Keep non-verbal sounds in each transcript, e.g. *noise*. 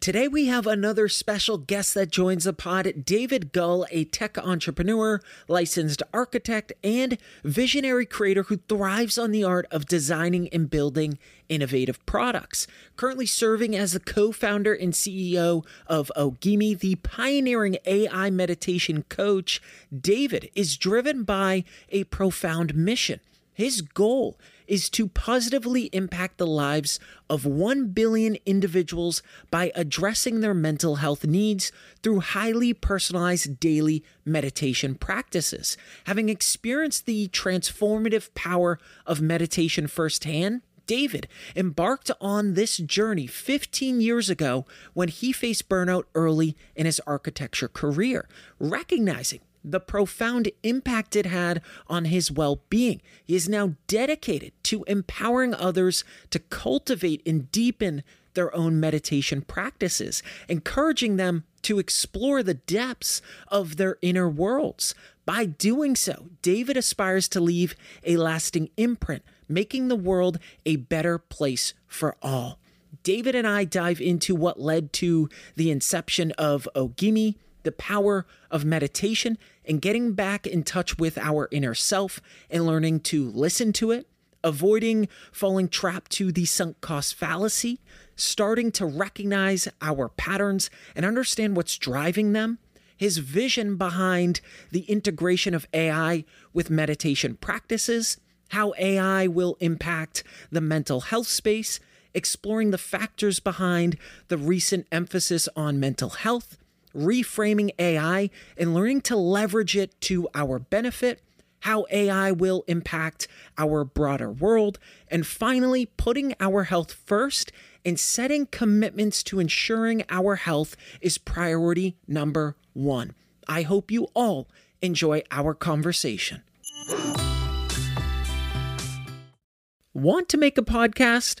Today, we have another special guest that joins the pod David Gull, a tech entrepreneur, licensed architect, and visionary creator who thrives on the art of designing and building innovative products. Currently serving as the co founder and CEO of Ogimi, the pioneering AI meditation coach, David is driven by a profound mission. His goal is to positively impact the lives of 1 billion individuals by addressing their mental health needs through highly personalized daily meditation practices. Having experienced the transformative power of meditation firsthand, David embarked on this journey 15 years ago when he faced burnout early in his architecture career, recognizing the profound impact it had on his well being. He is now dedicated to empowering others to cultivate and deepen their own meditation practices, encouraging them to explore the depths of their inner worlds. By doing so, David aspires to leave a lasting imprint, making the world a better place for all. David and I dive into what led to the inception of Ogimi the power of meditation and getting back in touch with our inner self and learning to listen to it, avoiding falling trapped to the sunk cost fallacy, starting to recognize our patterns and understand what's driving them, his vision behind the integration of AI with meditation practices, how AI will impact the mental health space, exploring the factors behind the recent emphasis on mental health reframing AI and learning to leverage it to our benefit, how AI will impact our broader world, and finally, putting our health first and setting commitments to ensuring our health is priority number one. I hope you all enjoy our conversation. Want to make a podcast?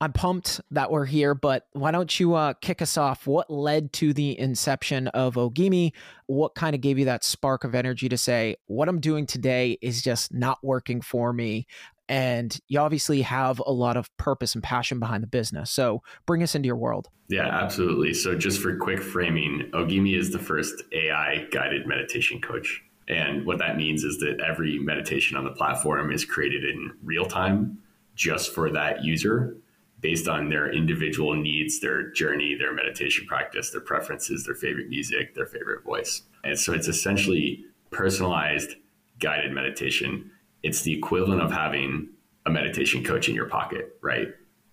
I'm pumped that we're here, but why don't you uh, kick us off? What led to the inception of Ogimi? What kind of gave you that spark of energy to say, what I'm doing today is just not working for me? And you obviously have a lot of purpose and passion behind the business. So bring us into your world. Yeah, absolutely. So, just for quick framing, Ogimi is the first AI guided meditation coach. And what that means is that every meditation on the platform is created in real time just for that user based on their individual needs, their journey, their meditation practice, their preferences, their favorite music, their favorite voice. And so it's essentially personalized guided meditation, it's the equivalent of having a meditation coach in your pocket, right?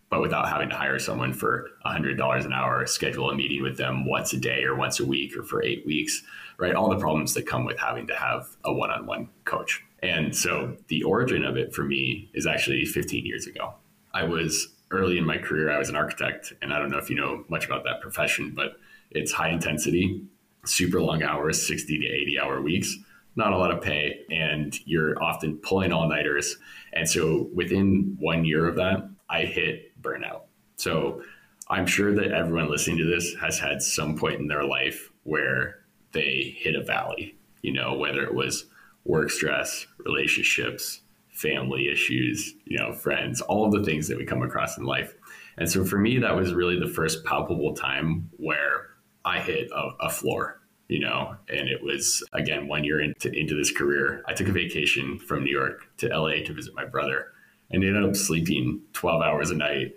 But without having to hire someone for $100 an hour, schedule a meeting with them once a day or once a week or for eight weeks, right? All the problems that come with having to have a one on one coach. And so the origin of it for me is actually 15 years ago. I was early in my career, I was an architect, and I don't know if you know much about that profession, but it's high intensity, super long hours, 60 to 80 hour weeks, not a lot of pay, and you're often pulling all nighters. And so within one year of that, I hit burnout. So I'm sure that everyone listening to this has had some point in their life where they hit a valley, you know, whether it was work stress, relationships, family issues, you know, friends, all of the things that we come across in life. And so for me, that was really the first palpable time where I hit a, a floor, you know, and it was again one year into, into this career. I took a vacation from New York to LA to visit my brother and ended up sleeping 12 hours a night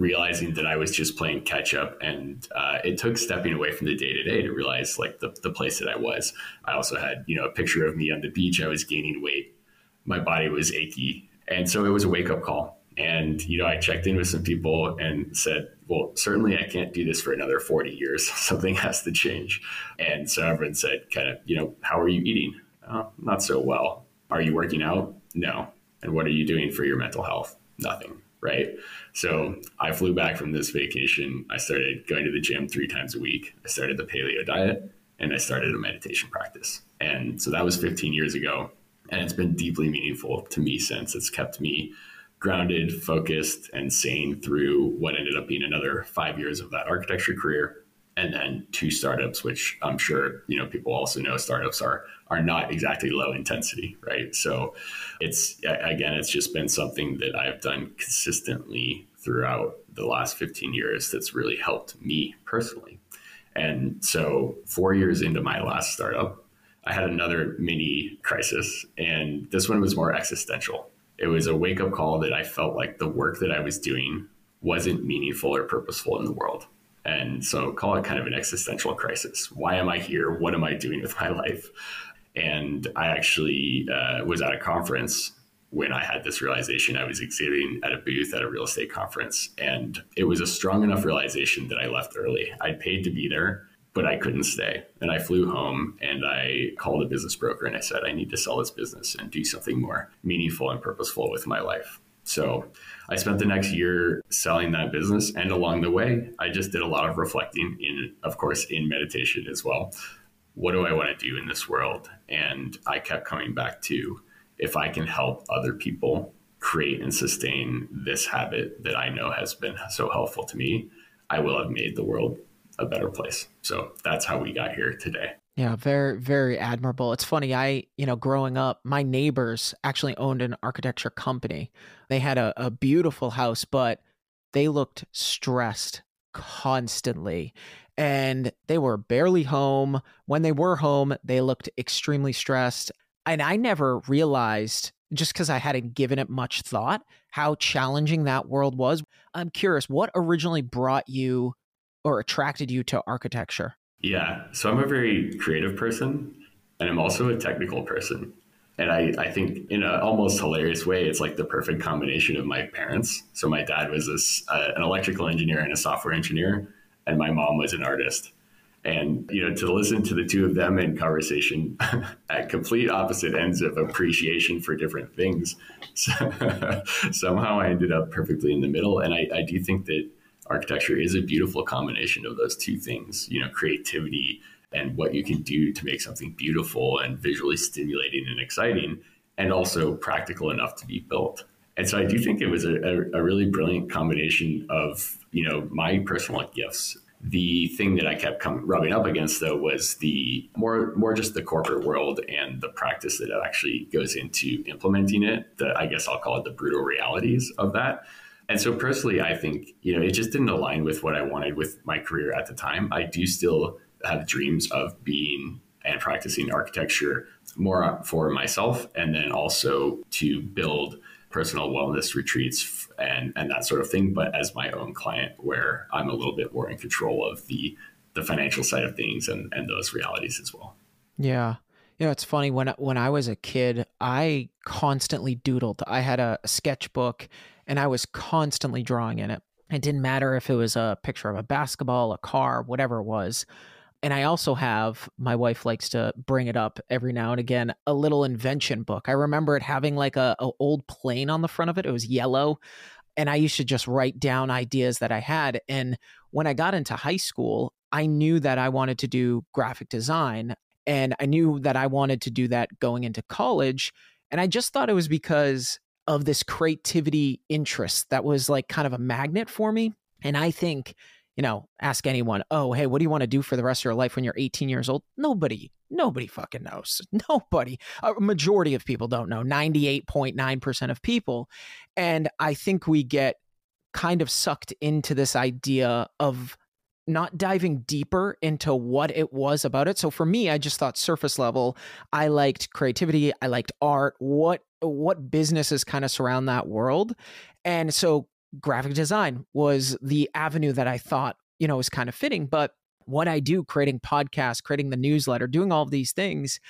realizing that I was just playing catch up. And uh, it took stepping away from the day to day to realize like the, the place that I was. I also had, you know, a picture of me on the beach. I was gaining weight. My body was achy. And so it was a wake up call. And, you know, I checked in with some people and said, well, certainly I can't do this for another 40 years. *laughs* Something has to change. And so everyone said, kind of, you know, how are you eating? Oh, not so well. Are you working out? No. And what are you doing for your mental health? Nothing right? So I flew back from this vacation. I started going to the gym three times a week. I started the paleo diet and I started a meditation practice. And so that was 15 years ago. And it's been deeply meaningful to me since. It's kept me grounded, focused, and sane through what ended up being another five years of that architecture career and then two startups, which I'm sure you know people also know startups are are not exactly low intensity, right? So it's again, it's just been something that I've done consistently throughout the last 15 years that's really helped me personally. And so four years into my last startup, I had another mini crisis, and this one was more existential. It was a wake up call that I felt like the work that I was doing wasn't meaningful or purposeful in the world. And so call it kind of an existential crisis. Why am I here? What am I doing with *laughs* my life? And I actually uh, was at a conference when I had this realization. I was exhibiting at a booth at a real estate conference. And it was a strong enough realization that I left early. I'd paid to be there, but I couldn't stay. And I flew home and I called a business broker and I said, I need to sell this business and do something more meaningful and purposeful with my life. So I spent the next year selling that business. And along the way, I just did a lot of reflecting in, of course, in meditation as well. What do I want to do in this world? And I kept coming back to if I can help other people create and sustain this habit that I know has been so helpful to me, I will have made the world a better place. So that's how we got here today. Yeah, very, very admirable. It's funny. I, you know, growing up, my neighbors actually owned an architecture company. They had a, a beautiful house, but they looked stressed constantly and they were barely home. When they were home, they looked extremely stressed. And I never realized, just because I hadn't given it much thought, how challenging that world was. I'm curious, what originally brought you or attracted you to architecture? Yeah. So I'm a very creative person and I'm also a technical person. And I, I think in an almost hilarious way, it's like the perfect combination of my parents. So my dad was a, uh, an electrical engineer and a software engineer, and my mom was an artist. And you know, to listen to the two of them in conversation *laughs* at complete opposite ends of appreciation for different things, so, *laughs* somehow I ended up perfectly in the middle. And I, I do think that architecture is a beautiful combination of those two things, you know, creativity and what you can do to make something beautiful and visually stimulating and exciting, and also practical enough to be built. And so I do think it was a, a, really brilliant combination of, you know, my personal gifts the thing that I kept come, rubbing up against though was the more more just the corporate world and the practice that actually goes into implementing it. The I guess I'll call it the brutal realities of that. And so personally, I think, you know, it just didn't align with what I wanted with my career at the time. I do still have dreams of being and practicing architecture more for myself and then also to build personal wellness retreats and, and that sort of thing, but as my own client where I'm a little bit more in control of the the financial side of things and, and those realities as well. Yeah. You know, it's funny when when I was a kid, I constantly doodled. I had a sketchbook and I was constantly drawing in it. It didn't matter if it was a picture of a basketball, a car, whatever it was. And I also have, my wife likes to bring it up every now and again, a little invention book. I remember it having like a, a old plane on the front of it. It was yellow. And I used to just write down ideas that I had. And when I got into high school, I knew that I wanted to do graphic design. And I knew that I wanted to do that going into college. And I just thought it was because of this creativity interest that was like kind of a magnet for me. And I think, you know, ask anyone, oh, hey, what do you want to do for the rest of your life when you're 18 years old? Nobody, nobody fucking knows. *laughs* Nobody. A majority of people don't know, 98.9% of people. And I think we get kind of sucked into this idea of not diving deeper into what it was about it. So for me, I just thought surface level. I liked creativity. I liked art. What what businesses kind of surround that world, and so graphic design was the avenue that I thought you know was kind of fitting. But what I do, creating podcasts, creating the newsletter, doing all of these things,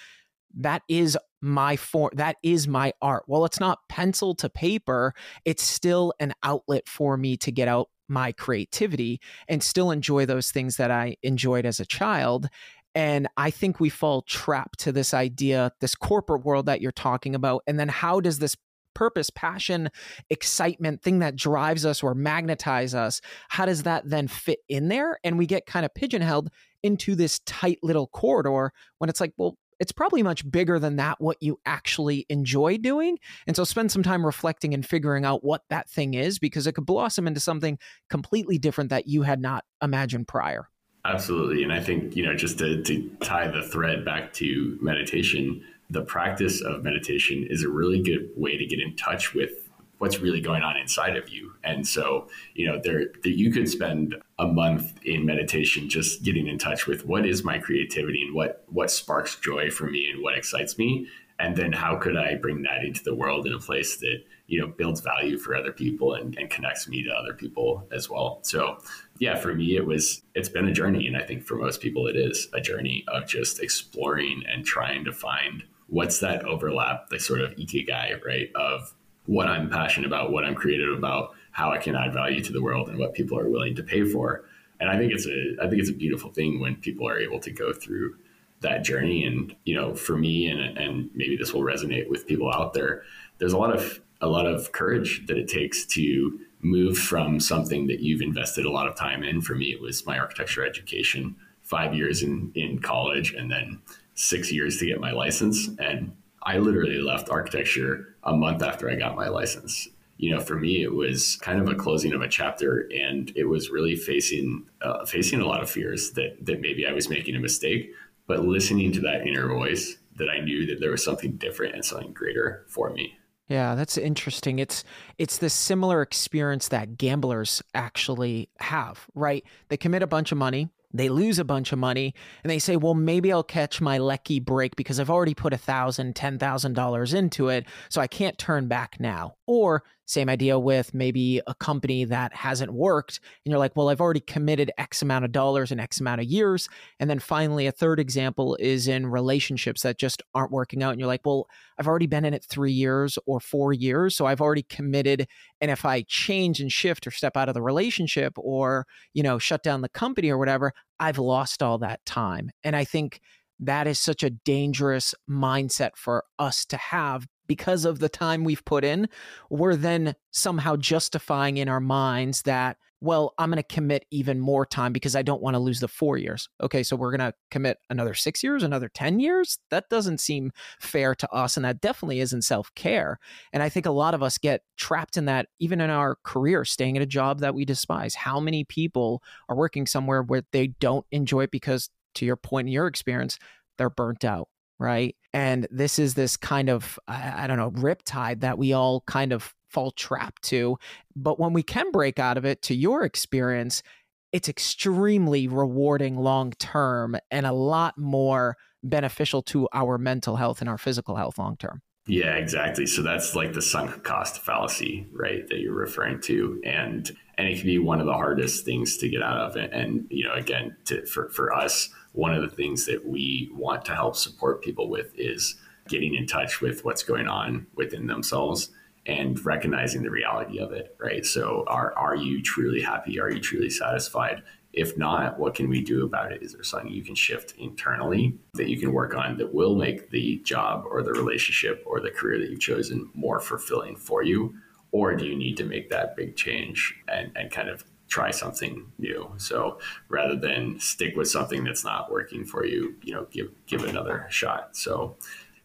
that is my form that is my art well it's not pencil to paper it's still an outlet for me to get out my creativity and still enjoy those things that I enjoyed as a child. And I think we fall trapped to this idea, this corporate world that you're talking about. And then how does this purpose, passion, excitement, thing that drives us or magnetize us, how does that then fit in there? And we get kind of pigeonholed into this tight little corridor when it's like, well, it's probably much bigger than that what you actually enjoy doing and so spend some time reflecting and figuring out what that thing is because it could blossom into something completely different that you had not imagined prior absolutely and i think you know just to, to tie the thread back to meditation the practice of meditation is a really good way to get in touch with what's really going on inside of you. And so, you know, there, there you could spend a month in meditation just getting in touch with what is my creativity and what what sparks joy for me and what excites me and then how could i bring that into the world in a place that you know builds value for other people and, and connects me to other people as well so yeah for me it was it's been a journey and i think for most people it is a journey of just exploring and trying to find what's that overlap the sort of ikigai right of what I'm passionate about, what I'm creative about, how I can add value to the world, and what people are willing to pay for. And I think it's a I think it's a beautiful thing when people are able to go through that journey. And you know, for me, and and maybe this will resonate with people out there. There's a lot of a lot of courage that it takes to move from something that you've invested a lot of time in. For me, it was my architecture education, five years in in college, and then six years to get my license. And I literally left architecture a month after I got my license. You know, for me, it was kind of a closing of a chapter, and it was really facing uh, facing a lot of fears that that maybe I was making a mistake, but listening to that inner voice that I knew that there was something different and something greater for me. Yeah, that's interesting. It's it's this similar experience that gamblers actually have, right? They commit a bunch of money, they lose a bunch of money and they say, well, maybe I'll catch my lucky break because I've already put a thousand, ten thousand dollars into it, so I can't turn back now. Or same idea with maybe a company that hasn't worked. And you're like, well, I've already committed X amount of dollars in X amount of years. And then finally, a third example is in relationships that just aren't working out. And you're like, well, I've already been in it three years or four years. So I've already committed. And if I change and shift or step out of the relationship or, you know, shut down the company or whatever, I've lost all that time. And I think that is such a dangerous mindset for us to have because of the time we've put in, we're then somehow justifying in our minds that, well, I'm going to commit even more time because I don't want to lose the four years. Okay, so we're going to commit another six years, another 10 years? That doesn't seem fair to us. And that definitely isn't self care. And I think a lot of us get trapped in that, even in our career, staying at a job that we despise. How many people are working somewhere where they don't enjoy it because, to your point in your experience, they're burnt out? Right? And this is this kind of, I, don't know, riptide that we all kind of fall trapped to. But when we can break out of it, to your experience, it's extremely rewarding long term and a lot more beneficial to our mental health and our physical health long term. Yeah, exactly. So that's like the sunk cost fallacy, right? That you're referring to, and and it can be one of the hardest things to get out of. And, and you know, again, to, for for us, one of the things that we want to help support people with is getting in touch with what's going on within themselves and recognizing the reality of it, right? So are are you truly happy? Are you truly satisfied? If not, what can we do about it? Is there something you can shift internally that you can work on that will make the job or the relationship or the career that you've chosen more fulfilling for you? Or do you need to make that big change and, and kind of try something new? So rather than stick with something that's not working for you, you know, give give it another shot. So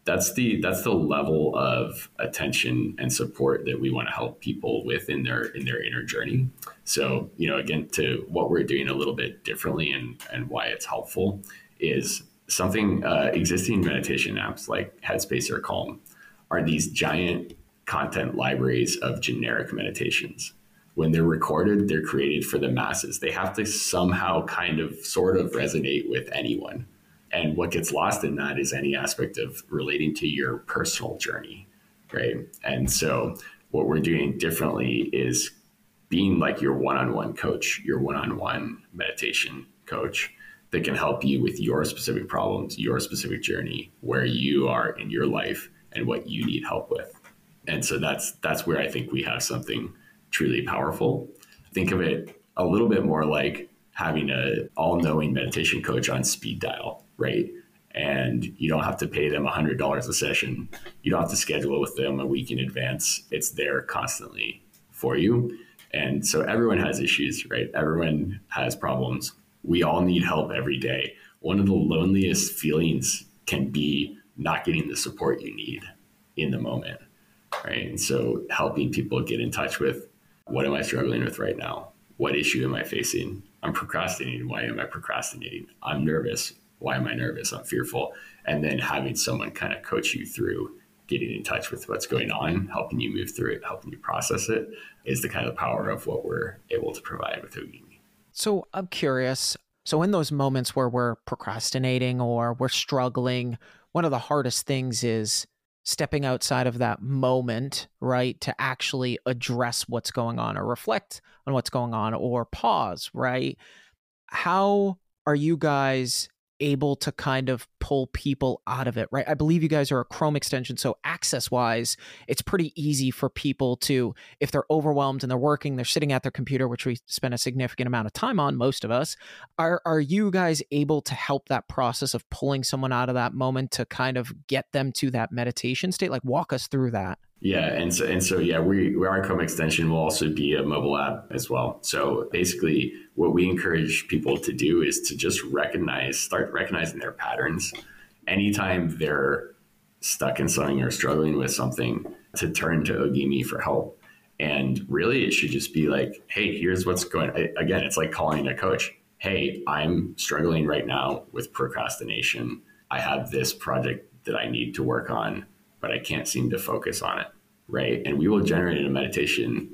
that's the that's the level of attention and support that we want to help people with in their in their inner journey. So, you know, again, to what we're doing a little bit differently and and why it's helpful is something uh, existing meditation apps like Headspace or Calm are these giant content libraries of generic meditations. When they're recorded, they're created for the masses. They have to somehow kind of sort of resonate with anyone and what gets lost in that is any aspect of relating to your personal journey, right? And so what we're doing differently is being like your one-on-one coach, your one-on-one meditation coach that can help you with your specific problems, your specific journey, where you are in your life and what you need help with. And so that's that's where I think we have something truly powerful. Think of it a little bit more like having a all-knowing meditation coach on speed dial right? And you don't have to pay them $100 a session. You don't have to schedule with them a week in advance. It's there constantly for you. And so everyone has issues, right? Everyone has problems. We all need help every day. One of the loneliest feelings can be not getting the support you need in the moment, right? And so helping people get in touch with what am I struggling with right now? What issue am I facing? I'm procrastinating. Why am I procrastinating? I'm nervous why am I nervous? I'm fearful. And then having someone kind of coach you through getting in touch with what's going on, helping you move through it, helping you process it is the kind of power of what we're able to provide with Ogimi. So I'm curious. So in those moments where we're procrastinating or we're struggling, one of the hardest things is stepping outside of that moment, right, to actually address what's going on or reflect on what's going on or pause, right? How are you guys able to kind of pull people out of it, right? I believe you guys are a Chrome extension. So, access wise, it's pretty easy for people to, if they're overwhelmed and they're working, they're sitting at their computer, which we spend a significant amount of time on, most of us. Are, are you guys able to help that process of pulling someone out of that moment to kind of get them to that meditation state? Like, walk us through that. Yeah, and so and so yeah, we, our Chrome extension will also be a mobile app as well. So basically, what we encourage people to do is to just recognize, start recognizing their patterns. Anytime they're stuck in something or struggling with something, to turn to Ogimi for help. And really, it should just be like, hey, here's what's going. Again, it's like calling a coach. Hey, I'm struggling right now with procrastination. I have this project that I need to work on but I can't seem to focus on it. Right. And we will generate a meditation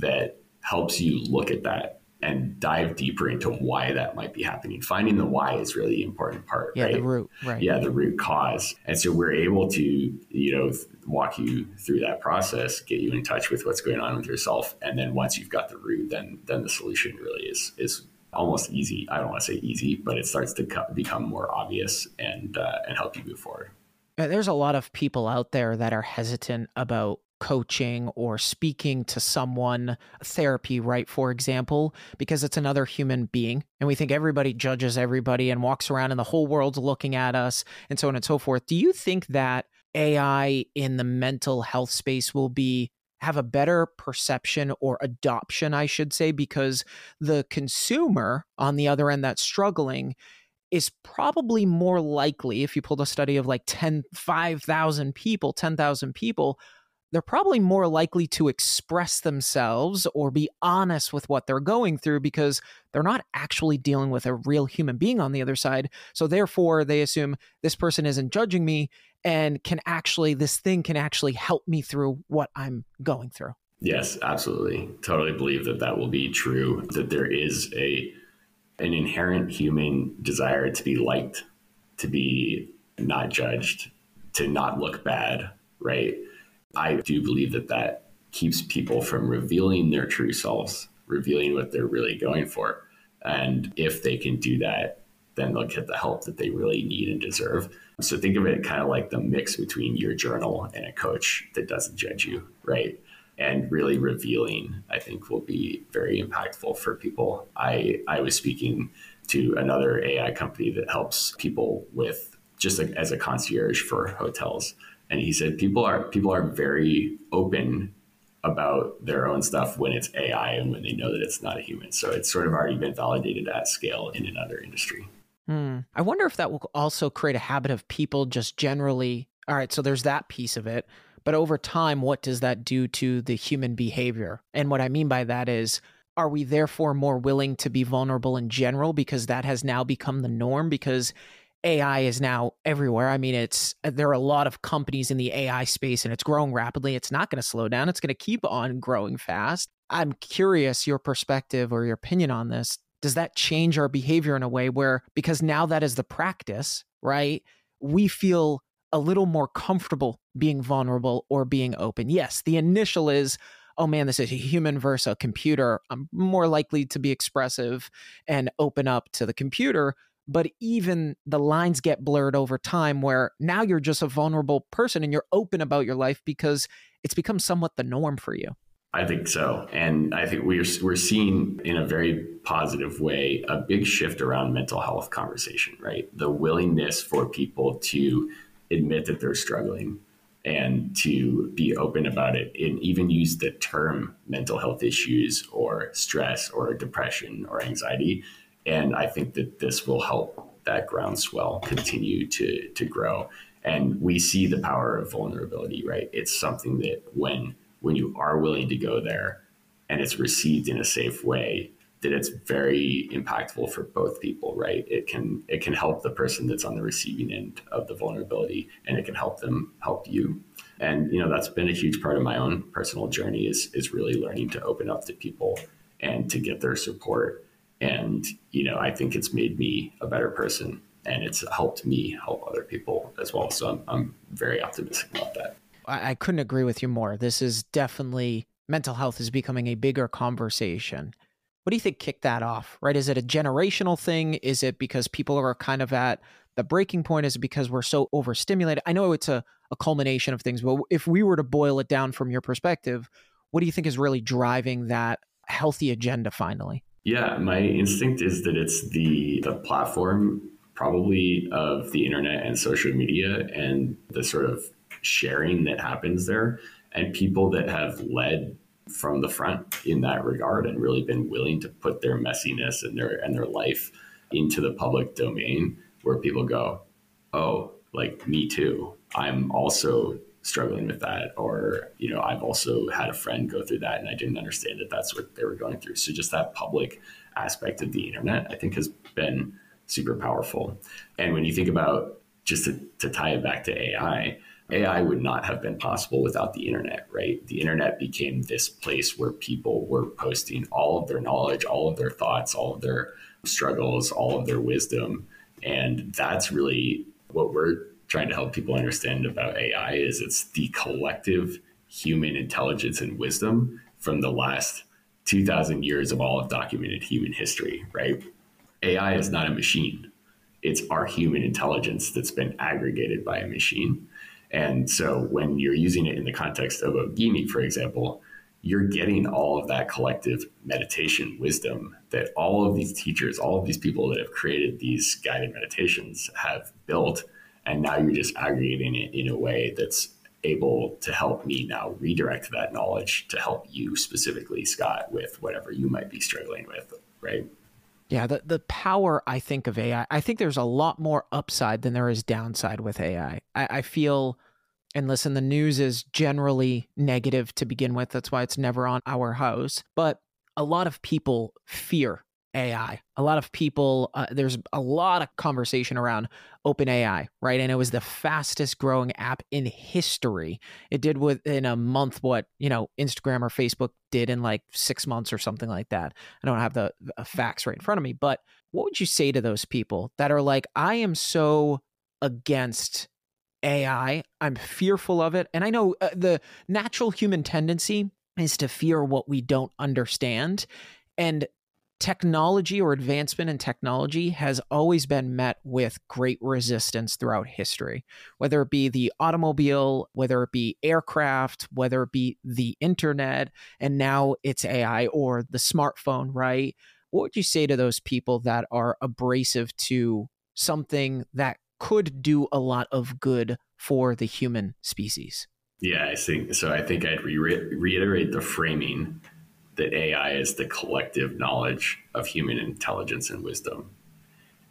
that helps you look at that and dive deeper into why that might be happening. Finding the why is really the important part. Yeah, right? the root. Right. Yeah, the root cause. And so we're able to, you know, walk you through that process, get you in touch with what's going on with yourself, and then once you've got the root, then then the solution really is is almost easy. I don't want to say easy, but it starts to co- become more obvious and uh, and help you move forward. Uh, there's a lot of people out there that are hesitant about coaching or speaking to someone therapy right for example because it's another human being and we think everybody judges everybody and walks around and the whole world's looking at us and so on and so forth. Do you think that ai in the mental health space will be have a better perception or adoption i should say because the consumer on the other end that's struggling is probably more likely if you pulled a study of like 10 5000 people 10000 people they're probably more likely to express themselves or be honest with what they're going through because they're not actually dealing with a real human being on the other side. So therefore they assume this person isn't judging me and can actually this thing can actually help me through what i'm going through. Yes absolutely. Totally believe that that will be true that there is a an inherent human desire to be liked, to be not judged, to not look bad, right? I do believe that that keeps people from revealing their true selves, revealing what they're really going for. And if they can do that then they'll get the help that they really need and deserve. So think of it kind of like the mix between your journal and a coach that doesn't judge you, right? And really revealing, I think, will be very impactful for people. I, I was speaking to another AI company that helps people with just like as a concierge for hotels. And he said people are people are very open about their own stuff when it's AI and when they know that it's not a human. So it's sort of already been validated at scale in another industry. Hmm. I wonder if that will also create a habit of people just generally. All right, so there's that piece of it. But over time, what does that do to the human behavior? And what I mean by that is, are we therefore more willing to be vulnerable in general because that has now become the norm? Because AI is now everywhere. I mean, it's uh, there are a lot of companies in the AI space and it's growing rapidly. It's not going to slow down. It's going to keep on growing fast. I'm curious your perspective or your opinion on this. Does that change our behavior in a way where because now that is the practice, right? We feel a little more comfortable being vulnerable or being open. Yes, the initial is oh man, this is a human versus a computer. I'm more likely to be expressive and open up to the computer but even the lines get blurred over time where now you're just a vulnerable person and you're open about your life because it's become somewhat the norm for you. I think so. And I think we're, we're seeing in a very positive way a big shift around mental health conversation, right? The willingness for people to admit that they're struggling and to be open about it and even use the term mental health issues or stress or depression or anxiety and I think that this will help that groundswell continue to, to grow. And we see the power of vulnerability, right? It's something that when when you are willing to go there and it's received in a safe way, that it's very impactful for both people, right? It can it can help the person that's on the receiving end of the vulnerability and it can help them help you. And you know, that's been a huge part of my own personal journey is is really learning to open up to people and to get their support and, you know, I think it's made me a better person and it's helped me help other people as well. So I'm, I'm very optimistic about that. I, I couldn't agree with you more. This is definitely mental health is becoming a bigger conversation. What do you think kicked that off? Right? Is it a generational thing? Is it because people are kind of at the breaking point? Is it because we're so overstimulated? I know it's a, a culmination of things, but if we were to boil it down from your perspective, what do you think is really driving that healthy agenda finally? Yeah, my instinct is that it's the the platform probably of the internet and social media and the sort of sharing that happens there and people that have led from the front in that regard and really been willing to put their messiness and their and their life into the public domain where people go, "Oh, like me too. I'm also struggling with that or you know i've also had a friend go through that and i didn't understand that that's what they were going through so just that public aspect of the internet i think has been super powerful and when you think about just to, to tie it back to ai ai would not have been possible without the internet right the internet became this place where people were posting all of their knowledge all of their thoughts all of their struggles all of their wisdom and that's really what we're trying to help people understand about AI is it's the collective human intelligence and wisdom from the last 2000 years of all of documented human history, right? AI is not a machine. It's our human intelligence that's been aggregated by a machine. And so when you're using it in the context of a Ogimi, for example, you're getting all of that collective meditation wisdom that all of these teachers, all of these people that have created these guided meditations have built and now you're just aggregating it in a way that's able to help me now redirect that knowledge to help you specifically, Scott, with whatever you might be struggling with, right? Yeah, the, the power I think of AI, I think there's a lot more upside than there is downside with AI. I, I feel, and listen, the news is generally negative to begin with. That's why it's never on our house. But a lot of people fear AI. A lot of people, uh, there's a lot of conversation around OpenAI, right? And it was the fastest growing app in history. It did within a month what, you know, Instagram or Facebook did in like six months or something like that. I don't have the facts right in front of me, but what would you say to those people that are like, I am so against AI, I'm fearful of it. And I know uh, the natural human tendency is to fear what we don't understand. And technology or advancement in technology has always been met with great resistance throughout history, whether it be the automobile, whether it be aircraft, whether it be the internet, and now it's AI or the smartphone, right? What would you say to those people that are abrasive to something that could do a lot of good for the human species? Yeah, I think so. I think I'd re- reiterate the framing that AI is the collective knowledge of human intelligence and wisdom.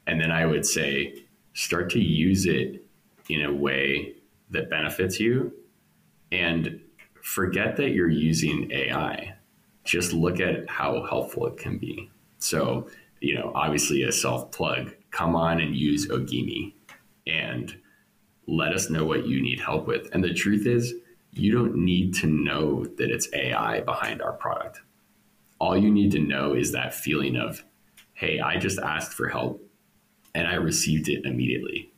And then I would say start to use it in a way that benefits you and forget that you're using AI. Just look at how helpful it can be. So, you know, obviously a self plug, come on and use Ogimi and let us know what you need help with. And the truth is, you don't need to know that it's AI behind our product all you need to know is that feeling of, hey, I just asked for help and I received it immediately.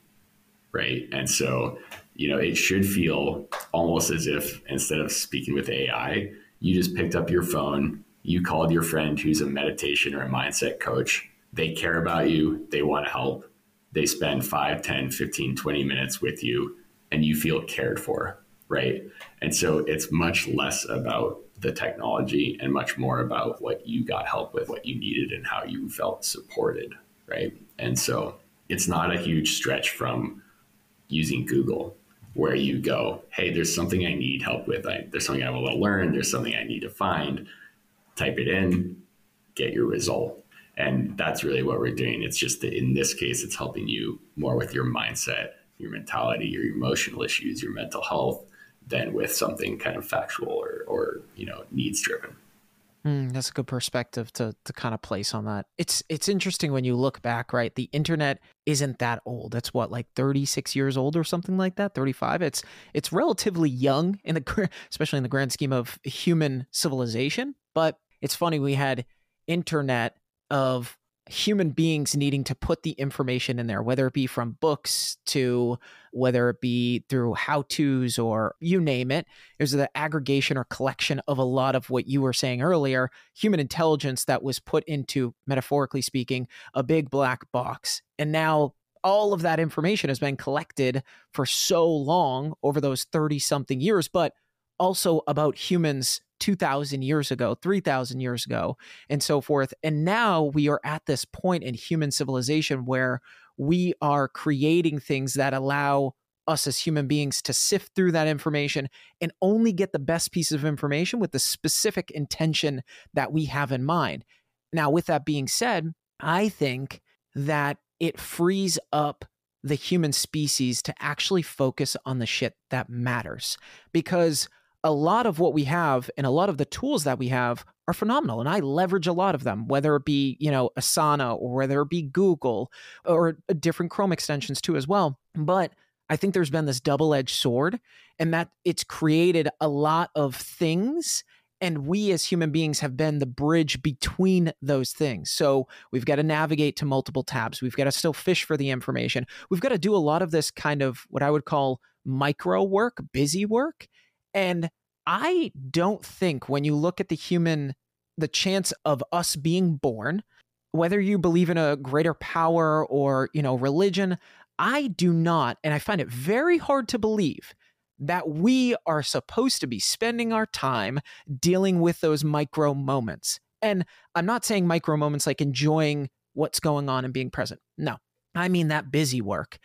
Right. And so, you know, it should feel almost as if instead of speaking with AI, you just picked up your phone, you called your friend who's a meditation or a mindset coach. They care about you, they want to help. They spend 5, 10, 15, 20 minutes with you, and you feel cared for. Right. And so it's much less about the technology and much more about what you got help with, what you needed, and how you felt supported, right? And so it's not a huge stretch from using Google where you go, hey, there's something I need help with. I, there's something I want to learn. There's something I need to find. Type it in, get your result. And that's really what we're doing. It's just that in this case, it's helping you more with your mindset, your mentality, your emotional issues, your mental health, than with something kind of factual or, or you know needs driven. Mm, that's a good perspective to to kind of place on that. It's it's interesting when you look back, right? The internet isn't that old. It's what like 36 years old or something like that, 35. It's it's relatively young in the *laughs* especially in the grand scheme of human civilization, but it's funny we had internet of human beings needing to put the information in there, whether it be from books to whether it be through how to's or you name it. There's the aggregation or collection of a lot of what you were saying earlier human intelligence that was put into, metaphorically speaking, a big black box. And now all of that information has been collected for so long over those 30 something years, but also about humans 2,000 years ago, 3,000 years ago, and so forth. And now we are at this point in human civilization where we are creating things that allow us as human beings to sift through that information and only get the best piece of information with the specific intention that we have in mind. Now, with that being said, I think that it frees up the human species to actually focus on the shit that matters because a lot of what we have and a lot of the tools that we have are phenomenal and i leverage a lot of them whether it be you know asana or whether it be google or different chrome extensions too as well but i think there's been this double-edged sword and that it's created a lot of things and we as human beings have been the bridge between those things. So we've got to navigate to multiple tabs. We've got to still fish for the information. We've got to do a lot of this kind of what I would call micro work, busy work. And I don't think when you look at the human, the chance of us being born, whether you believe in a greater power or, you know, religion, I do not, and I find it very hard to believe that we are supposed to be spending our time dealing with those micro moments. And I'm not saying micro moments like enjoying what's going on and being present. No, I mean that busy work.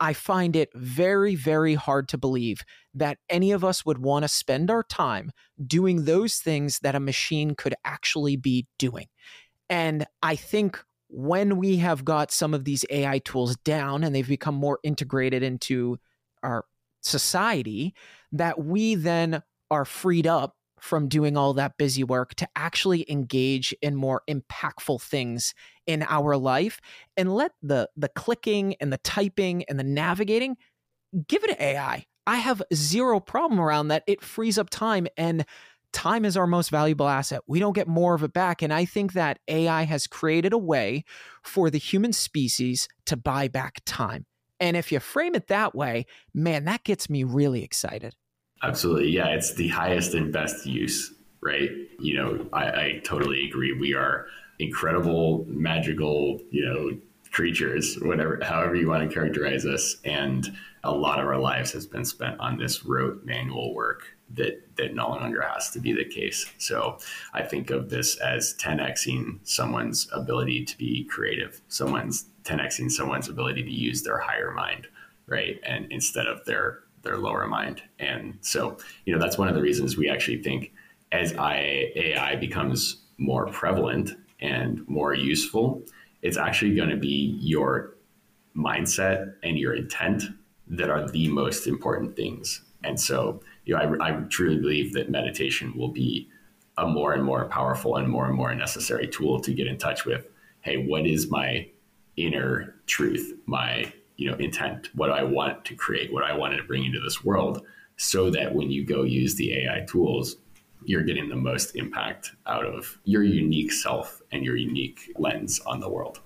I find it very, very hard to believe that any of us would want to spend our time doing those things that a machine could actually be doing. And I think when we have got some of these AI tools down and they've become more integrated into our society, that we then are freed up from doing all that busy work to actually engage in more impactful things in our life and let the the clicking and the typing and the navigating give it to AI. I have zero problem around that. It frees up time and time is our most valuable asset. We don't get more of it back and I think that AI has created a way for the human species to buy back time. And if you frame it that way, man, that gets me really excited. Absolutely. Yeah. It's the highest and best use right? You know, I, I totally agree. We are incredible, magical, you know, creatures, whatever, however you want to characterize us. And a lot of our lives has been spent on this rote manual work that that no longer has to be the case. So I think of this as 10xing someone's ability to be creative, someone's 10xing someone's ability to use their higher mind, right? And instead of their their lower mind. And so, you know, that's one of the reasons we actually think as AI becomes more prevalent and more useful, it's actually going to be your mindset and your intent that are the most important things. And so, you know, I, I truly believe that meditation will be a more and more powerful and more and more necessary tool to get in touch with. Hey, what is my inner truth, my you know intent? What I want to create? What I want to bring into this world? So that when you go use the AI tools, you're getting the most impact out of your unique self and your unique lens on the world.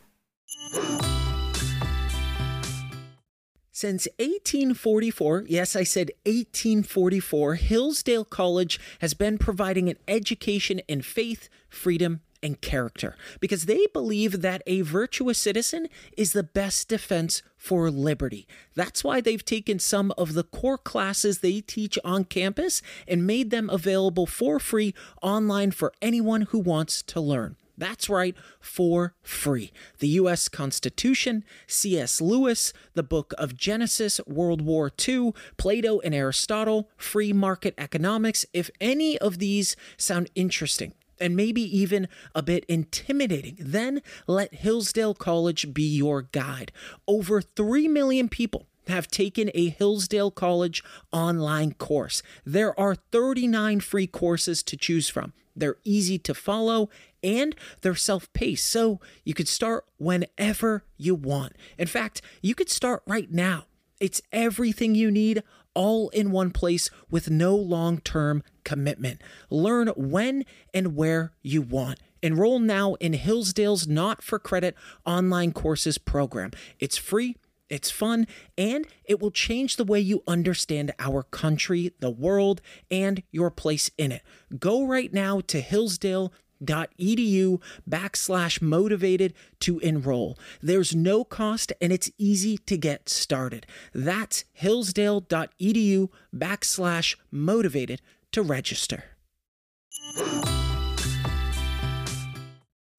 Since 1844, yes, I said 1844, Hillsdale College has been providing an education in faith, freedom, and character because they believe that a virtuous citizen is the best defense for liberty. That's why they've taken some of the core classes they teach on campus and made them available for free online for anyone who wants to learn. That's right, for free. The U.S. Constitution, C.S. Lewis, the book of Genesis, World War II, Plato and Aristotle, free market economics. If any of these sound interesting, and maybe even a bit intimidating, then let Hillsdale College be your guide. Over 3 million people have taken a Hillsdale College online course. There are 39 free courses to choose from. They're easy to follow and they're self paced, so you could start whenever you want. In fact, you could start right now. It's everything you need all in one place with no long term commitment. Learn when and where you want. Enroll now in Hillsdale's not for credit online courses program. It's free. It's fun and it will change the way you understand our country, the world, and your place in it. Go right now to Hillsdale edu backslash motivated to enroll. There's no cost and it's easy to get started. That's hillsdale.edu backslash motivated to register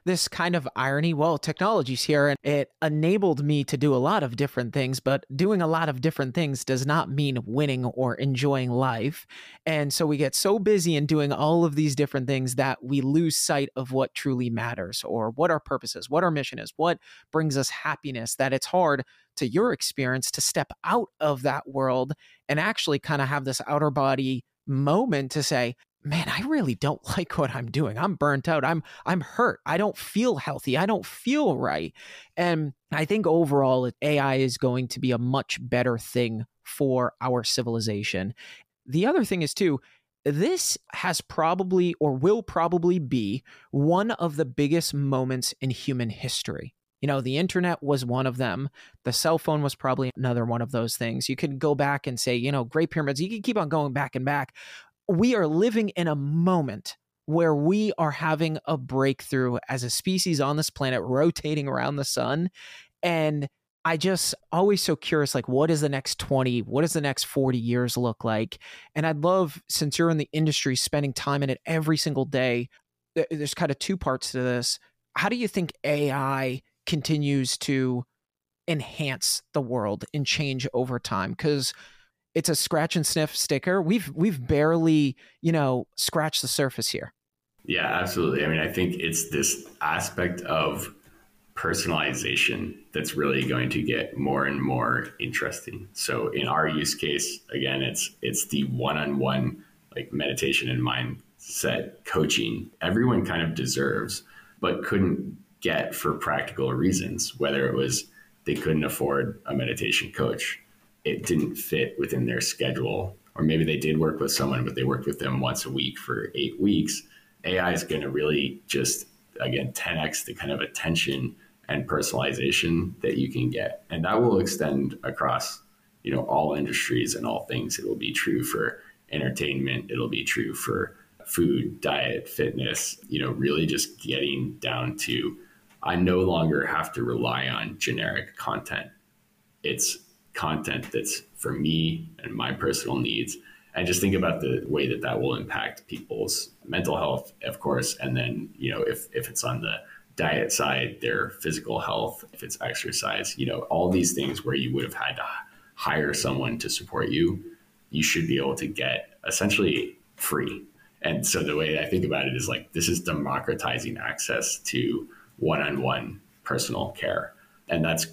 this kind of irony. Well, technology's here and it enabled me to do a lot of different things, but doing a lot of different things does not mean winning or enjoying life. And so we get so busy in doing all of these different things that we lose sight of what truly matters or what our purpose is, what our mission is, what brings us happiness, that it's hard to your experience to step out of that world and actually kind of have this outer body moment to say, man, I really don't *laughs* like what I'm doing. I'm burnt out. I'm I'm hurt. I don't feel healthy. I don't feel right. And I think overall AI is going to be a much better thing for our civilization. The other thing is too, this has probably or will probably be one of the biggest moments in human history. You know, the internet was one of them. The cell phone was probably another one of those things. You could go back and say, you know, Great Pyramids, you can keep on going back and back we are living in a moment where we are having a breakthrough as a species on this planet rotating around the sun. And i just always so curious like what is the next 20 what does the next 40 years look like? And i'd love since you're in the industry spending time in it every single day uh, there's kind of two parts to this. How do you think ai continues to enhance the world and change over time? Because it's a scratch and sniff sticker. We've we've barely, you know, scratched the surface here. Yeah, absolutely. I mean, I think it's this aspect of personalization that's really going to get more and more interesting. So in our use case, again, it's it's the one-on-one like meditation and mindset coaching everyone kind of deserves but couldn't get for practical reasons, whether it was they couldn't afford a meditation coach it didn't fit within their schedule. Or maybe they did work with someone, but they worked with them once a week for eight weeks. AI is going to really just, again, 10x the kind of attention and personalization that you can get. And that will extend across, you know, all industries and all things. It will be true for entertainment. It'll be true for food, diet, fitness, you know, really just getting down to I no longer have to rely on generic content. It's content that's for me and my personal needs. And just think about the way that that will impact people's mental health, of course. And then, you know, if, if it's on the diet side, their physical health, if it's exercise, you know, all these things where you would have had to hire someone to support you, you should be able to get essentially free. And so the way I think about it is like this is democratizing access to one-on-one personal care, and that's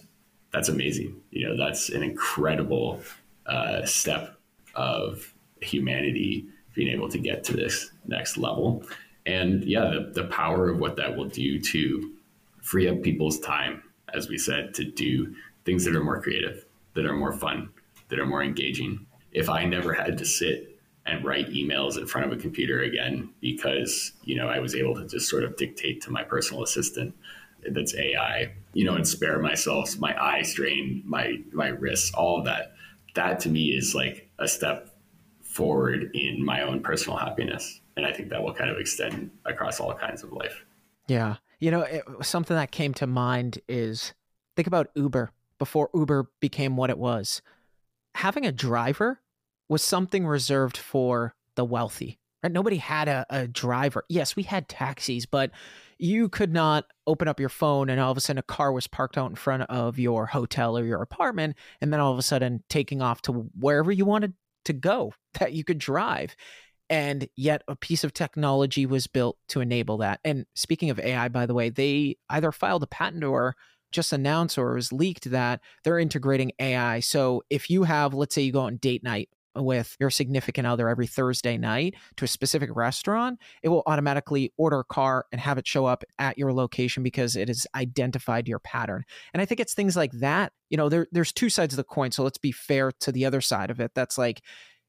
that's amazing. You know, that's an incredible uh, step of humanity being able to get to this next level. And yeah, the, the power of what that will do to free up people's time, as we said, to do things that are more creative, that are more fun, that are more engaging. If I never had to sit and write emails in front of a computer again because, you know, I was able to just sort of dictate to my personal assistant that's AI, you know, and spare myself my eye strain, my my wrists, all of that. That to me is like a step forward in my own personal happiness. And I think that will kind of extend across all kinds of life. Yeah. You know, it, something that came to mind is think about Uber before Uber became what it was. Having a driver was something reserved for the wealthy. Right? Nobody had a, a driver. Yes, we had taxis, but you could not open up your phone and all of a sudden a car was parked out in front of your hotel or your apartment and then all of a sudden taking off to wherever you wanted to go *laughs* that you could drive. And yet a piece of technology was built to enable that. And speaking of AI, by the way, they either filed a patent or just announced or was leaked that they're integrating AI. So if you have, let's say you go on date night with your significant other every Thursday night to a specific restaurant, it will automatically order a car and have it show up at your location because it has identified your pattern. And I think it's things like that. You know, there, there's two sides of the coin. So let's be fair to the other side of it. That's like,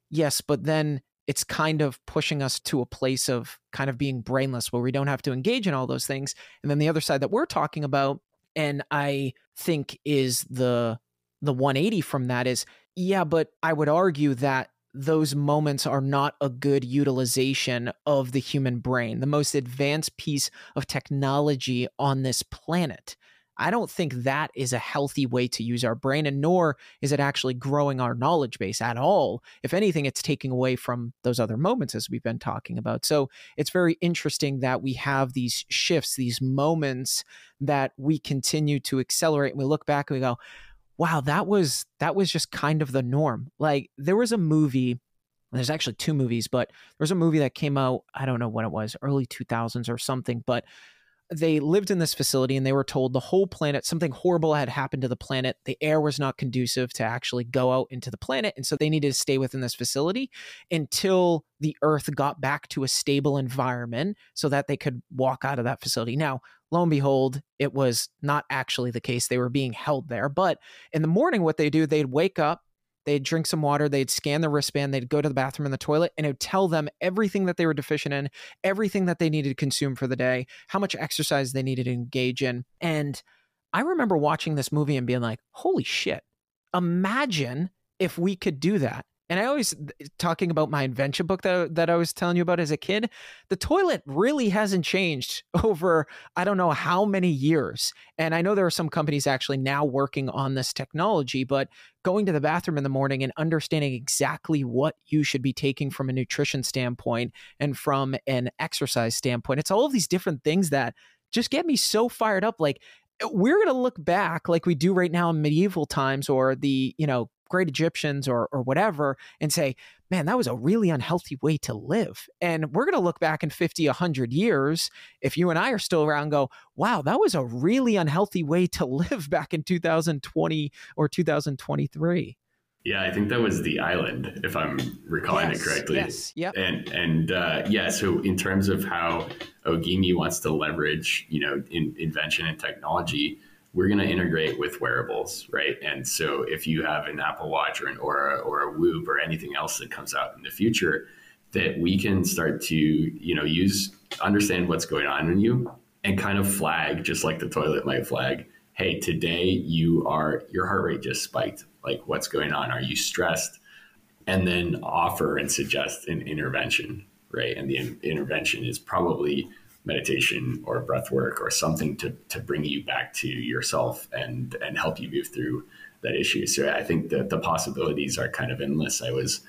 yes, but then it's kind of pushing us to a place of kind of being brainless where we don't have to engage in all those things. And then the other side that we're talking about, and I think is the the 180 from that is yeah, but I would argue that those moments are not a good utilization of the human brain, the most advanced piece of technology on this planet. I don't think that is a healthy way to use our brain, and nor is it actually growing our knowledge base at all. If anything, it's taking away from those other moments as we've been talking about. So it's very interesting that we have these shifts, these moments that we continue to accelerate. And we look back and we go, wow, that was that was just kind of the norm. Like there was a movie, there's actually two movies, but there was a movie that came out, I don't know when it was, early 2000s or something, but they lived in this facility and they were told the whole planet something horrible had happened to the planet. The air was not conducive to actually go out into the planet and so they needed to stay within this facility until the earth got back to a stable environment so that they could walk out of that facility. Now lo and behold it was not actually the case. They were being held there but in the morning what they do they'd wake up They'd drink some water, they'd scan the wristband, they'd go to the bathroom and the toilet, and it would tell them everything that they were deficient in, everything that they needed to consume for the day, how much exercise they needed to engage in. And I remember watching this movie and being like, holy shit, imagine if we could do that. And I always eh, talking about my invention book that that I was telling you about as a kid. The toilet really hasn't changed *laughs* over I don't know how many years. And I know there are some companies actually now working on this technology, but going to the bathroom in the morning and understanding exactly what you should be taking from a nutrition standpoint and from an exercise standpoint. It's all of these different things that just get me so fired up like eh, we're going to look back like we do right now in medieval times or the you know great Egyptians or or whatever and say, man, that was a really unhealthy way to live. And we're going to look back in 50, 100 years, if you and I are still around, go, wow, that was a really unhealthy way to *laughs* live back in 2020 or 2023. Yeah, I think that was the island, if I'm recalling yes, it correctly. Yes. Yep. And and uh, yeah, so in terms of how Ogimi wants to leverage, you know, in, invention and technology, we're going to integrate with wearables, right? And so if you have an Apple Watch or an Oura or a Whoop or anything else that comes out in the future, that we can start to, you know, use understand what's going on in you and kind of flag, just like the toilet might flag, hey, today you are your heart rate just spiked. Like what's going on? Are you stressed? And then offer and suggest an intervention, right? And the in- intervention is probably meditation or breath work or something to, to bring you back to yourself and and help you move through that issue. So I think that the possibilities are kind of endless. I was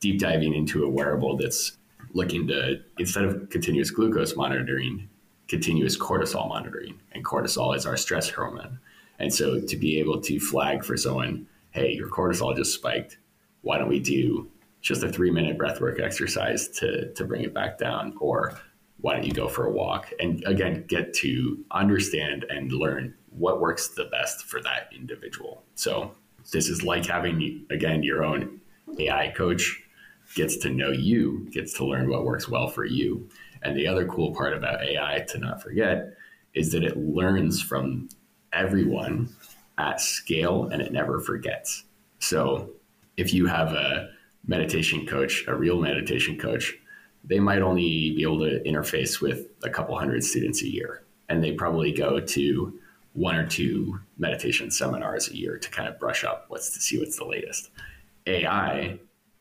deep diving into a wearable that's looking to instead of continuous glucose monitoring, continuous cortisol monitoring. And cortisol is our stress hormone. And so to be able to flag for someone, hey, your cortisol just spiked. Why don't we do just a three minute breathwork exercise to, to bring it back down? Or why don't you go for a walk? And again, get to understand and learn what works the best for that individual. So this is like having, again, your own AI coach gets to know you, gets to learn what works well for you. And the other cool part about AI to not forget is that it learns from everyone at scale and it never forgets. So if you have a meditation coach, a real meditation coach, they might only be able to interface with a couple hundred students a year. And they probably go to one or two meditation seminars a year to kind of brush up what's to see what's the latest. AI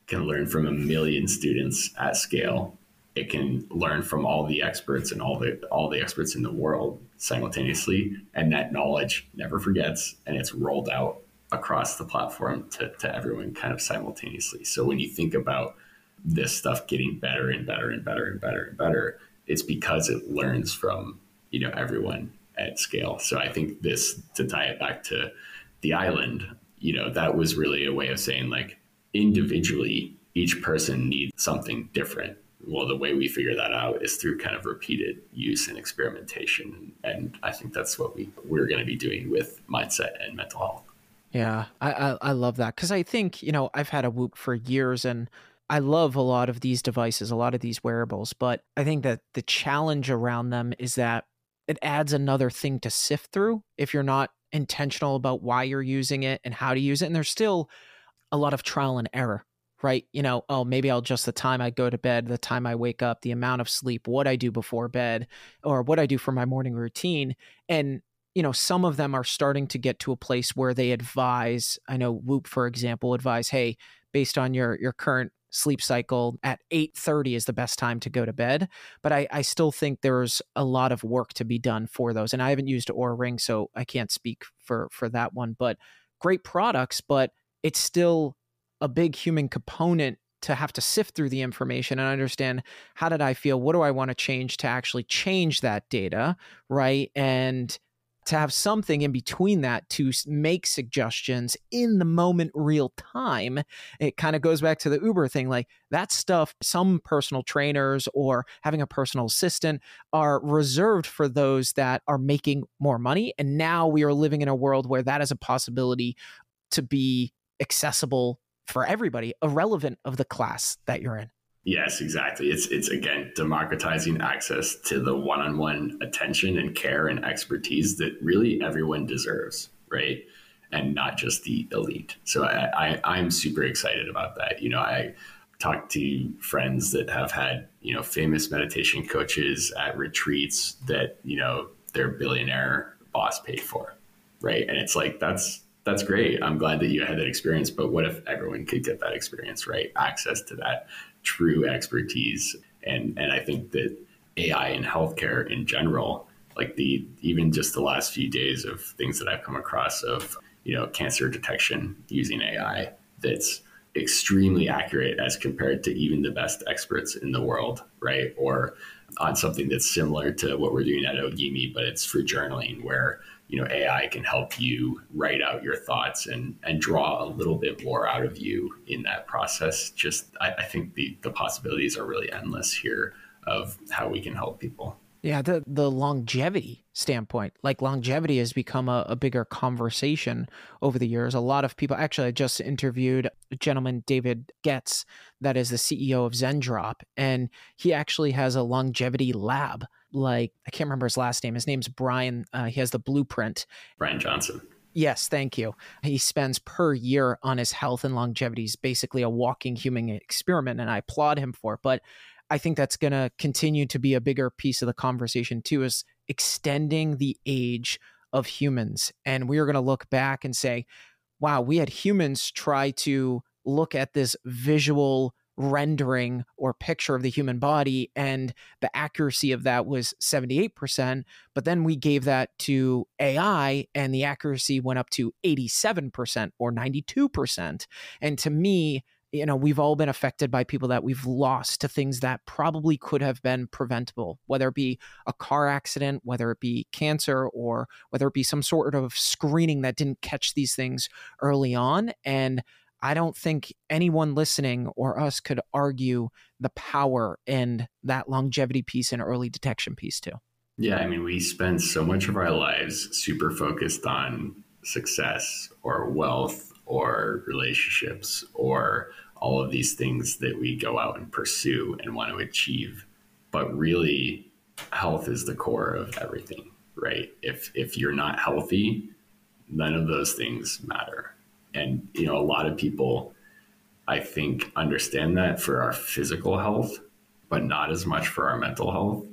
can learn from a million students at scale. It can learn from all the experts and all the all the experts in the world simultaneously, and that knowledge never forgets, and it's rolled out across the platform to, to everyone kind of simultaneously. So when you think about this stuff getting better and better and better and better and better, it's because it learns from you know everyone at scale. So I think this to tie it back to the island, you know, that was really a way of saying like individually each person needs something different. Well, the way we figure that out is through kind of repeated use and experimentation. And I think that's what we, we're going to be doing with mindset and mental health. Yeah, I, I, I love that because I think, you know, I've had a Whoop for years and I love a lot of these devices, a lot of these wearables, but I think that the challenge around them is that it adds another thing to sift through if you're not intentional about why you're using it and how to use it. And there's still a lot of trial and error, right? You know, oh, maybe I'll adjust the time I go to bed, the time I wake up, the amount of sleep, what I do before bed, or what I do for my morning routine. And you know, some of them are starting to get to a place where they advise. I know Whoop, for example, advise, hey, based on your your current sleep cycle at 8.30 is the best time to go to bed but I, I still think there's a lot of work to be done for those and i haven't used Oura ring so i can't speak for for that one but great products but it's still a big human component to have to sift through the information and understand how did I feel? What do I want to change to actually change that data? Right. And to have something in between that to make suggestions in the moment real time it kind of goes back to the uber thing like that stuff some personal trainers or having a personal assistant are reserved for those that are making more money and now we are living in a world where that is a possibility to be accessible for everybody, irrelevant of the class that you're in. Yes, exactly. It's it's again democratizing access to the one-on-one attention and care and expertise that really everyone deserves, right? And not just the elite. So I, I I'm super excited about that. You know, I talked to friends that have had you know famous meditation coaches at retreats that you know their billionaire boss paid for, right? And it's like that's that's great. I'm glad that you had that experience. But what if everyone could get that experience, right? Access to that true expertise. And and I think that AI in healthcare in general, like the even just the last few days of things that I've come across of, you know, cancer detection using AI that's extremely accurate as compared to even the best experts in the world, right? Or on something that's similar to what we're doing at Ogimi, but it's for journaling where you know AI can help you write out your thoughts and and draw a little bit more out of you in that process. Just I, I think the the possibilities are really endless here of how we can help people. Yeah, the the longevity standpoint, like longevity has become a, a, bigger conversation over the years. A lot of people actually I just interviewed a gentleman, David Getz, that is the CEO of Zendrop, and he actually has a longevity lab like I can't remember his last name. His name's Brian. Uh, he has the blueprint. Brian Johnson. Yes, thank you. He spends per year on his health and longevity. He's basically a walking human experiment, and I applaud him for it. But I think that's going to continue to be a bigger piece of the conversation too, is extending the age of humans. And we are going to look back and say, wow, we had humans try to look at this visual rendering or picture of the human body and the accuracy of that was 78% but then we gave that to AI and the accuracy went up to 87% or 92% and to me you know we've all been affected by people that we've lost to things that probably could have been preventable whether it be a car accident whether it be cancer or whether it be some sort of screening that didn't catch these things early on. And I don't think anyone listening or us could argue the power and that longevity piece and early detection piece too. Yeah, I mean, we spend so much of our lives super focused on success or wealth or relationships or all of these things that we go out and pursue and want to achieve. But really, health is the core of everything, right? If if you're not healthy, none of those things matter. And you know, a lot of people I think understand that for our physical health, but not as much for our mental health.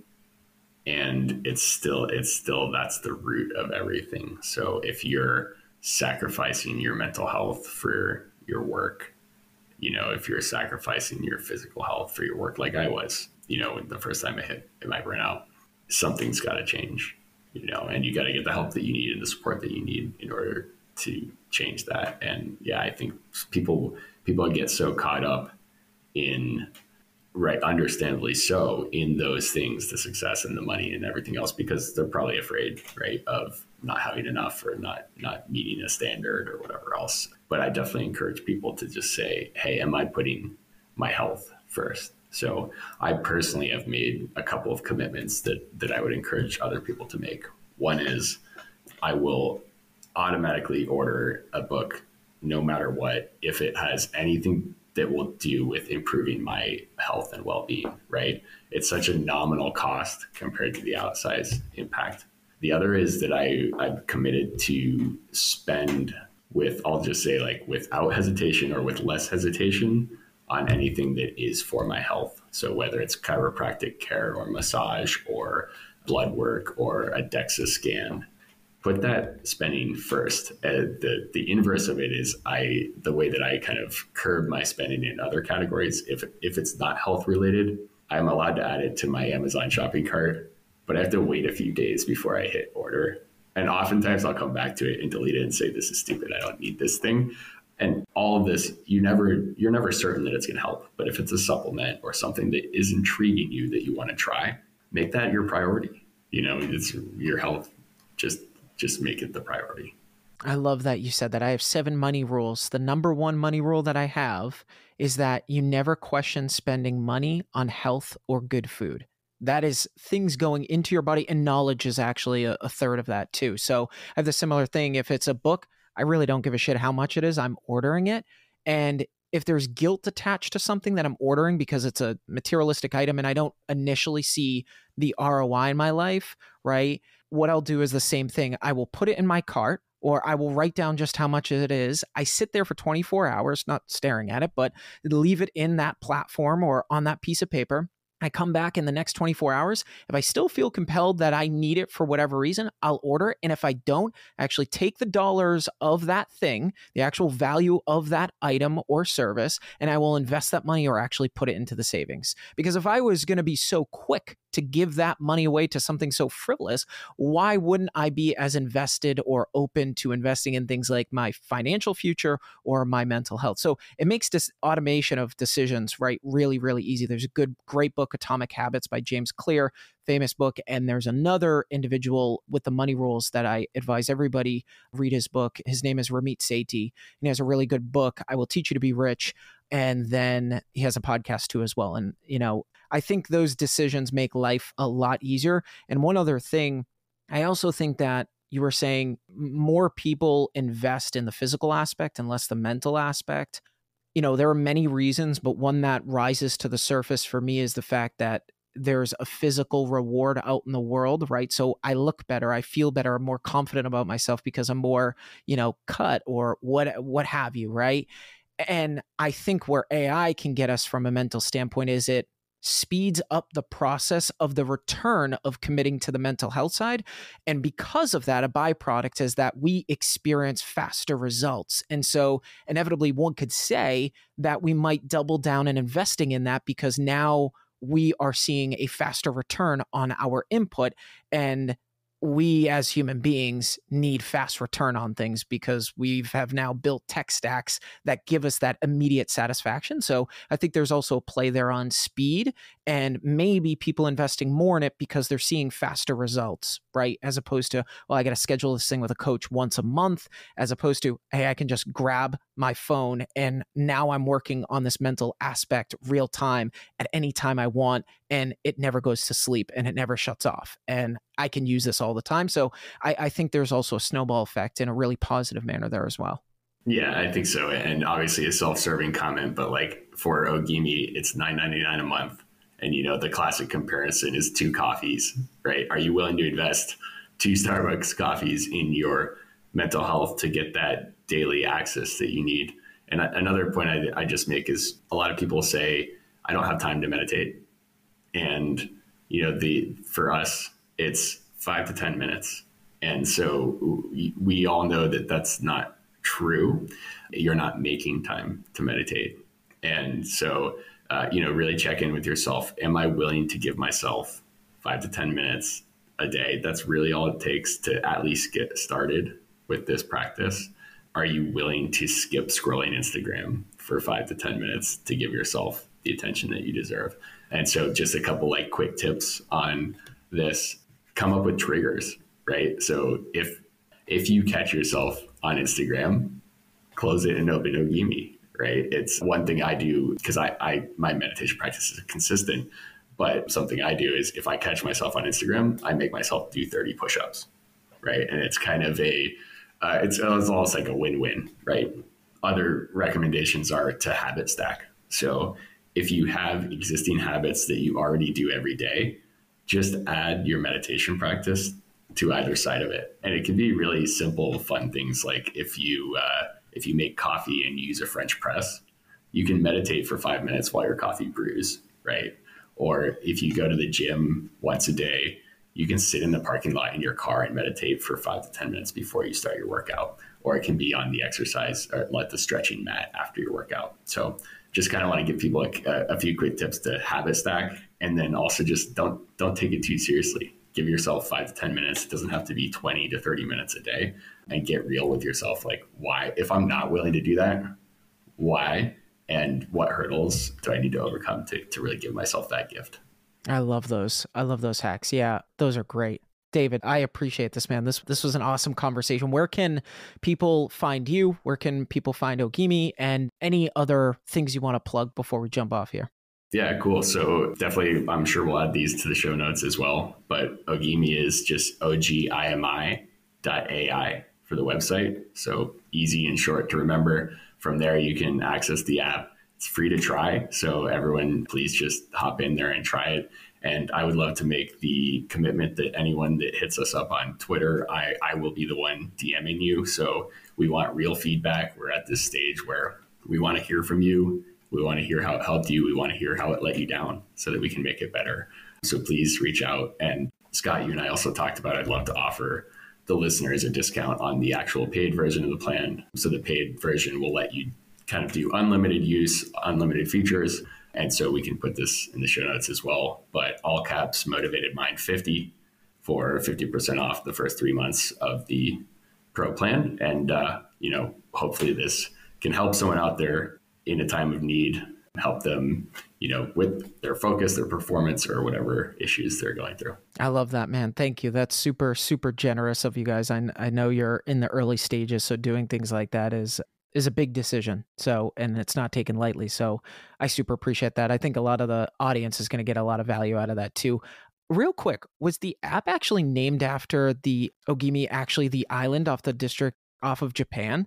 And it's still it's still that's the root of everything. So if you're sacrificing your mental health for your work, you know, if you're sacrificing your physical health for your work, like I was, you know, the first time I hit my burnout, something's got to change, you know, and you got to get the help that you need and the support that you need in order to change that. And yeah, I think people people get so caught up in right understandably so in those things the success and the money and everything else because they're probably afraid right of not having enough or not not meeting a standard or whatever else. But i definitely encourage people to just say hey am i putting my health first? So i personally have made a couple of commitments that that i would encourage other people to make. One is i will automatically order a book no matter what if it has anything that will do with improving my health and well-being right it's such a nominal cost compared to the outsized impact the other is that I, I'm committed to spend with, I'll just say, like without hesitation or with less hesitation on anything that is for my health. So whether it's chiropractic care or massage or blood work or a DEXA scan, put that spending first. Uh, the the inverse of it is I the way that I kind of curb my spending in other categories. If if it's not health related, I'm allowed to add it to my Amazon shopping cart but I have to wait a few days before I hit order. And oftentimes I'll come back to it and delete it and say, this is stupid. I don't need this thing. And all of this, you never, you're never certain that it's going to help. But if it's a supplement or something that is intriguing you that you want to try, make that your priority. You know, it's your health. Just, just make it the priority. I love that you said that. I have seven money rules. The number one money rule that I have is that you never question spending money on health or good food that is things going into your body and knowledge is actually a, a, third of that too so i have the similar thing if it's a book i really don't give a shit how much it is i'm ordering it and if there's guilt attached to something that i'm ordering because it's a materialistic item and i don't initially see the roi in my life right what i'll do is the same thing i will put it in my cart or I will write down just how much it is. I sit there for 24 hours, not staring at it, but leave it in that platform or on that piece of paper. I come back in the next 24 hours. If I still feel compelled that I need it for whatever reason, I'll order it. And if I don't, I actually take the dollars of that thing, the actual value of that item or service, and I will invest that money or actually put it into the savings. Because if I was going to be so quick to give that money away to something so frivolous, why wouldn't I be as invested or open to investing in things like my financial future or my mental health? So it makes this automation of decisions, right, really, really easy. There's a good, great book, Atomic Habits by James Clear, famous book. And there's another individual with the money rules that I advise everybody read his book. His name is Ramit Sethi, and he has a really good book. I will teach you to be rich. And then he has a podcast too as well. And, you know, I think those decisions make life a lot easier. And one other thing, I also think that you were saying more people invest in the physical aspect and less the mental aspect. You know, there are many reasons, but one that rises to the surface for me is the fact that there's a physical reward out in the world, right? So I look better, I feel better, I'm more confident about myself because I'm more, you know, cut or what what have you, right? And I think where AI can get us from a mental standpoint is it speeds up the process of the return of committing to the mental health side. And because of that, a byproduct is that we experience faster results. And so, inevitably, one could say that we might double down in investing in that because now we are seeing a faster return on our input. And we as human beings need fast return on things because we have now built tech stacks that give us that immediate satisfaction. So I think there's also a play there on speed and maybe people investing more in it because they're seeing faster results, right? As opposed to, well, I got to schedule this thing with a coach once a month, as opposed to, hey, I can just grab my phone and now I'm working on this mental aspect real time at any time I want and it never goes to sleep and it never shuts off. And I can use this all the time. So I, I think there's also a snowball effect in a really positive manner there as well. Yeah, I think so. And obviously a self-serving comment, but like for Ogimi, it's nine ninety nine a month. And you know, the classic comparison is two coffees, right? Are you willing to invest two Starbucks coffees in your mental health to get that daily access that you need? And another point I, I just make is a lot of people say, I don't have time to meditate. And, you know, the, for us, it's five to 10 minutes. And so we all know that that's not true. You're not making time to meditate. And so, uh, you know, really check in with yourself. Am I willing to give myself five to 10 minutes a day? That's really all it takes to at least get started with this practice. Are you willing to skip scrolling Instagram for five to 10 minutes to give yourself the attention that you deserve? And so, just a couple like quick tips on this come up with triggers, right? So if if you catch yourself on Instagram, close it and open Ogimi, right? It's one thing I do because I, I my meditation practice is consistent, but something I do is if I catch myself on Instagram, I make myself do 30 push-ups, right? And it's kind of a uh, it's, it's almost like a win-win, right? Other recommendations are to habit stack. So if you have existing habits that you already do every day, just add your meditation practice to either side of it. And it can be really simple, fun things like if you uh, if you make coffee and use a French press, you can meditate for five minutes while your coffee brews, right? Or if you go to the gym once a day, you can sit in the parking lot in your car and meditate for five to 10 minutes before you start your workout. Or it can be on the exercise or let the stretching mat after your workout. So just kind of want to give people a, a few quick tips to habit stack and then also just don't don't take it too seriously give yourself five to 10 minutes. It doesn't have to be 20 to 30 minutes a day and get real with yourself. Like, why, if I'm not willing to do that, why and what hurdles do I need to overcome to, to really give myself that gift? I love those. I love those hacks. Yeah, those are great. David, I appreciate this, man. This this was an awesome conversation. Where can people find you? Where can people find Ogimi and any other things you want to plug before we jump off here? Yeah, cool. So definitely, I'm sure we'll add these to the show notes as well. But Ogimi is just ogimi.ai for the website. So easy and short to remember. From there, you can access the app. It's free to try. So everyone, please just hop in there and try it. And I would love to make the commitment that anyone that hits us up on Twitter, I, I will be the one DMing you. So we want real feedback. We're at this stage where we want to hear from you we want to hear how it helped you. We want to hear how it let you down so that we can make it better. So please reach out. And Scott, you and I also talked about I'd love to offer the listeners a discount on the actual paid version of the plan. So the paid version will let you kind of do unlimited use, unlimited features. And so we can put this in the show notes as well. But all caps motivated mind 50 for 50% off the first three months of the pro plan. And, uh, you know, hopefully this can help someone out there in a time of need, help them, you know, with their focus, their performance, or whatever issues they're going through. I love that, man. Thank you. That's super, super generous of you guys. I, I know you're in the early stages, so doing things like that is is a big decision. So, and it's not taken lightly. So, I super appreciate that. I think a lot of the audience is going to get a lot of value out of that too. Real quick, was the app actually named after the Ogimi, actually the island off the district off of Japan?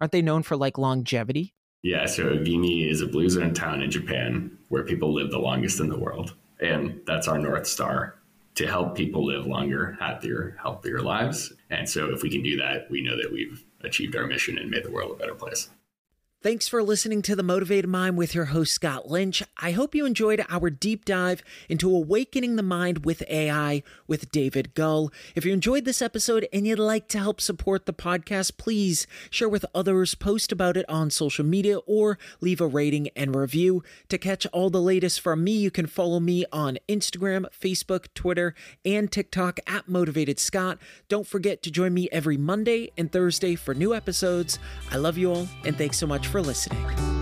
Aren't they known for like longevity? Yeah, so Ogimi is a blue zone town in Japan where people live the longest in the world. And that's our North Star to help people live longer, happier, healthier lives. And so if we can do that, we know that we've achieved our mission and made the world a better place. Thanks for listening to The Motivated Mind with your host, Scott Lynch. I hope you enjoyed our deep dive into awakening the mind with AI with David Gull. If you enjoyed this episode and you'd like to help support the podcast, please share with others, post about it on social media, or leave a rating and review. To catch all the latest from me, you can follow me on Instagram, Facebook, Twitter, and TikTok at Motivated Scott. Don't forget to join me every Monday and Thursday for new episodes. I love you all, and thanks so much for listening.